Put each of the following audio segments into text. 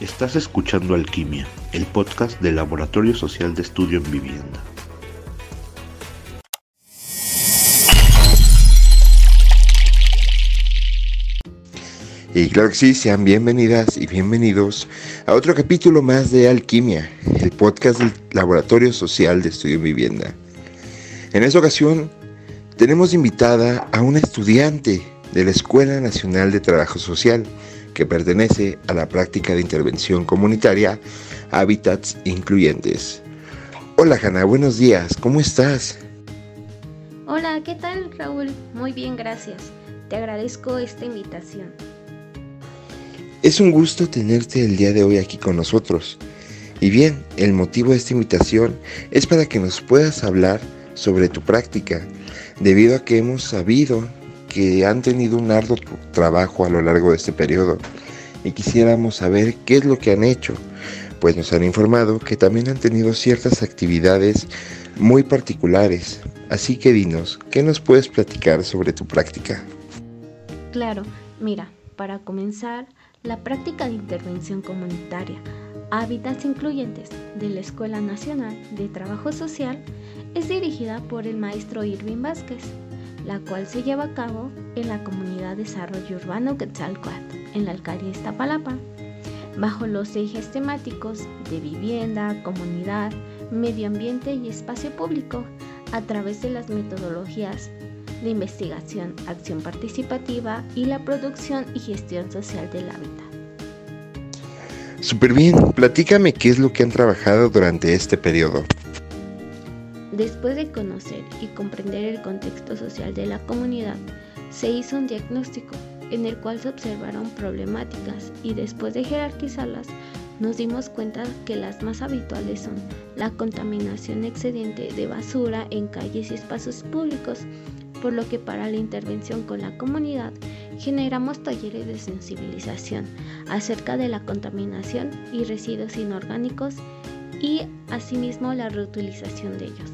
Estás escuchando Alquimia, el podcast del Laboratorio Social de Estudio en Vivienda. Y claro que sí, sean bienvenidas y bienvenidos a otro capítulo más de Alquimia, el podcast del Laboratorio Social de Estudio en Vivienda. En esta ocasión tenemos invitada a una estudiante de la Escuela Nacional de Trabajo Social, que pertenece a la práctica de intervención comunitaria Hábitats Incluyentes. Hola Hanna, buenos días, ¿cómo estás? Hola, ¿qué tal Raúl? Muy bien, gracias. Te agradezco esta invitación. Es un gusto tenerte el día de hoy aquí con nosotros. Y bien, el motivo de esta invitación es para que nos puedas hablar sobre tu práctica, debido a que hemos sabido que han tenido un arduo trabajo a lo largo de este periodo y quisiéramos saber qué es lo que han hecho, pues nos han informado que también han tenido ciertas actividades muy particulares. Así que dinos, ¿qué nos puedes platicar sobre tu práctica? Claro, mira, para comenzar, la práctica de intervención comunitaria Hábitats Incluyentes de la Escuela Nacional de Trabajo Social es dirigida por el maestro Irving Vázquez la cual se lleva a cabo en la Comunidad de Desarrollo Urbano Quetzalcoatl, en la alcaldía Iztapalapa, bajo los ejes temáticos de vivienda, comunidad, medio ambiente y espacio público, a través de las metodologías de investigación, acción participativa y la producción y gestión social del hábitat. Súper bien, platícame qué es lo que han trabajado durante este periodo. Después de conocer y comprender el contexto social de la comunidad, se hizo un diagnóstico en el cual se observaron problemáticas y después de jerarquizarlas, nos dimos cuenta que las más habituales son la contaminación excedente de basura en calles y espacios públicos, por lo que para la intervención con la comunidad generamos talleres de sensibilización acerca de la contaminación y residuos inorgánicos y asimismo la reutilización de ellos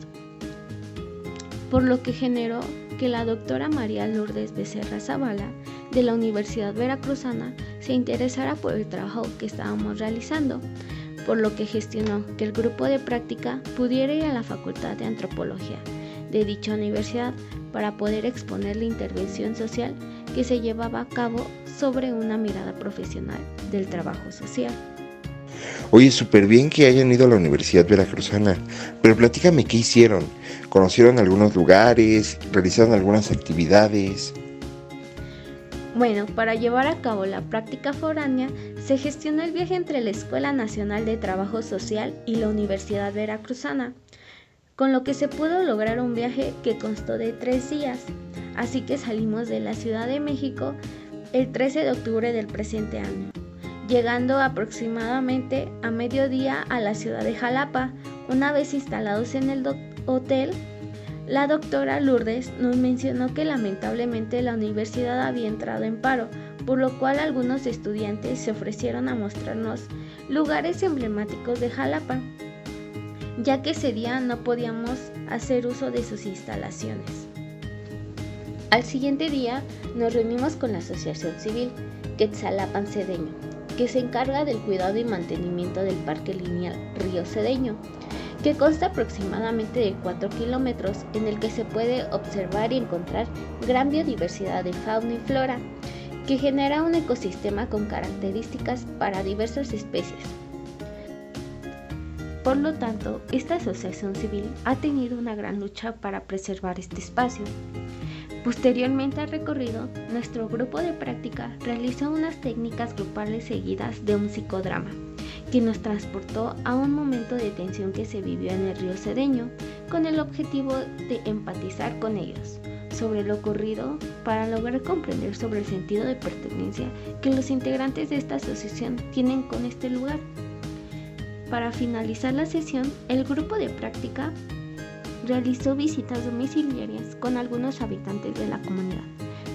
por lo que generó que la doctora María Lourdes Becerra Zavala de la Universidad Veracruzana se interesara por el trabajo que estábamos realizando, por lo que gestionó que el grupo de práctica pudiera ir a la Facultad de Antropología de dicha universidad para poder exponer la intervención social que se llevaba a cabo sobre una mirada profesional del trabajo social. Oye, súper bien que hayan ido a la Universidad Veracruzana, pero platícame qué hicieron. ¿Conocieron algunos lugares? ¿Realizaron algunas actividades? Bueno, para llevar a cabo la práctica foránea, se gestionó el viaje entre la Escuela Nacional de Trabajo Social y la Universidad Veracruzana, con lo que se pudo lograr un viaje que constó de tres días. Así que salimos de la Ciudad de México el 13 de octubre del presente año llegando aproximadamente a mediodía a la ciudad de Jalapa. Una vez instalados en el hotel, la doctora Lourdes nos mencionó que lamentablemente la universidad había entrado en paro, por lo cual algunos estudiantes se ofrecieron a mostrarnos lugares emblemáticos de Jalapa, ya que ese día no podíamos hacer uso de sus instalaciones. Al siguiente día nos reunimos con la Asociación Civil Quetzalapan Cedeño, que se encarga del cuidado y mantenimiento del Parque Lineal Río Cedeño, que consta aproximadamente de 4 kilómetros en el que se puede observar y encontrar gran biodiversidad de fauna y flora, que genera un ecosistema con características para diversas especies. Por lo tanto, esta asociación civil ha tenido una gran lucha para preservar este espacio, Posteriormente al recorrido, nuestro grupo de práctica realizó unas técnicas grupales seguidas de un psicodrama, que nos transportó a un momento de tensión que se vivió en el río Cedeño, con el objetivo de empatizar con ellos sobre lo ocurrido para lograr comprender sobre el sentido de pertenencia que los integrantes de esta asociación tienen con este lugar. Para finalizar la sesión, el grupo de práctica realizó visitas domiciliarias con algunos habitantes de la comunidad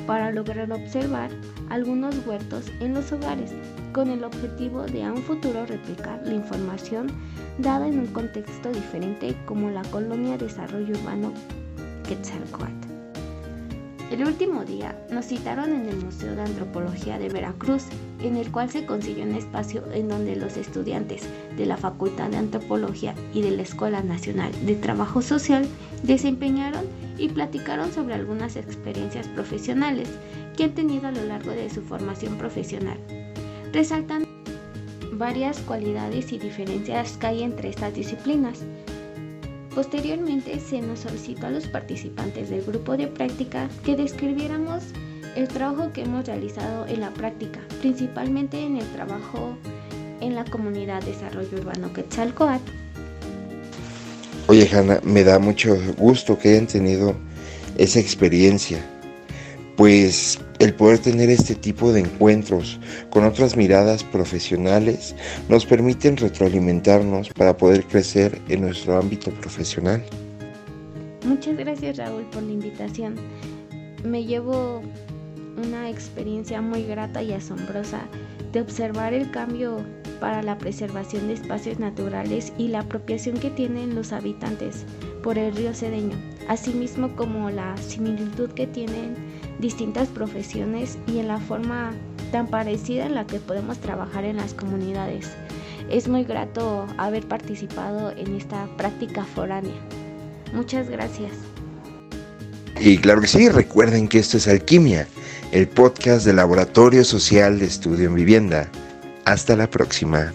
para lograr observar algunos huertos en los hogares con el objetivo de a un futuro replicar la información dada en un contexto diferente como la colonia de desarrollo urbano Quetzalcoatl. El último día nos citaron en el Museo de Antropología de Veracruz en el cual se consiguió un espacio en donde los estudiantes de la Facultad de Antropología y de la Escuela Nacional de Trabajo Social desempeñaron y platicaron sobre algunas experiencias profesionales que han tenido a lo largo de su formación profesional, resaltando varias cualidades y diferencias que hay entre estas disciplinas. Posteriormente se nos solicitó a los participantes del grupo de práctica que describiéramos el trabajo que hemos realizado en la práctica, principalmente en el trabajo en la comunidad Desarrollo Urbano Quetzalcoatl. Oye, Hanna, me da mucho gusto que hayan tenido esa experiencia, pues el poder tener este tipo de encuentros con otras miradas profesionales nos permiten retroalimentarnos para poder crecer en nuestro ámbito profesional. Muchas gracias Raúl por la invitación. Me llevo una experiencia muy grata y asombrosa de observar el cambio para la preservación de espacios naturales y la apropiación que tienen los habitantes por el río Cedeño, asimismo como la similitud que tienen distintas profesiones y en la forma tan parecida en la que podemos trabajar en las comunidades. Es muy grato haber participado en esta práctica foránea. Muchas gracias. Y claro que sí, recuerden que esto es Alquimia el podcast del Laboratorio Social de Estudio en Vivienda. Hasta la próxima.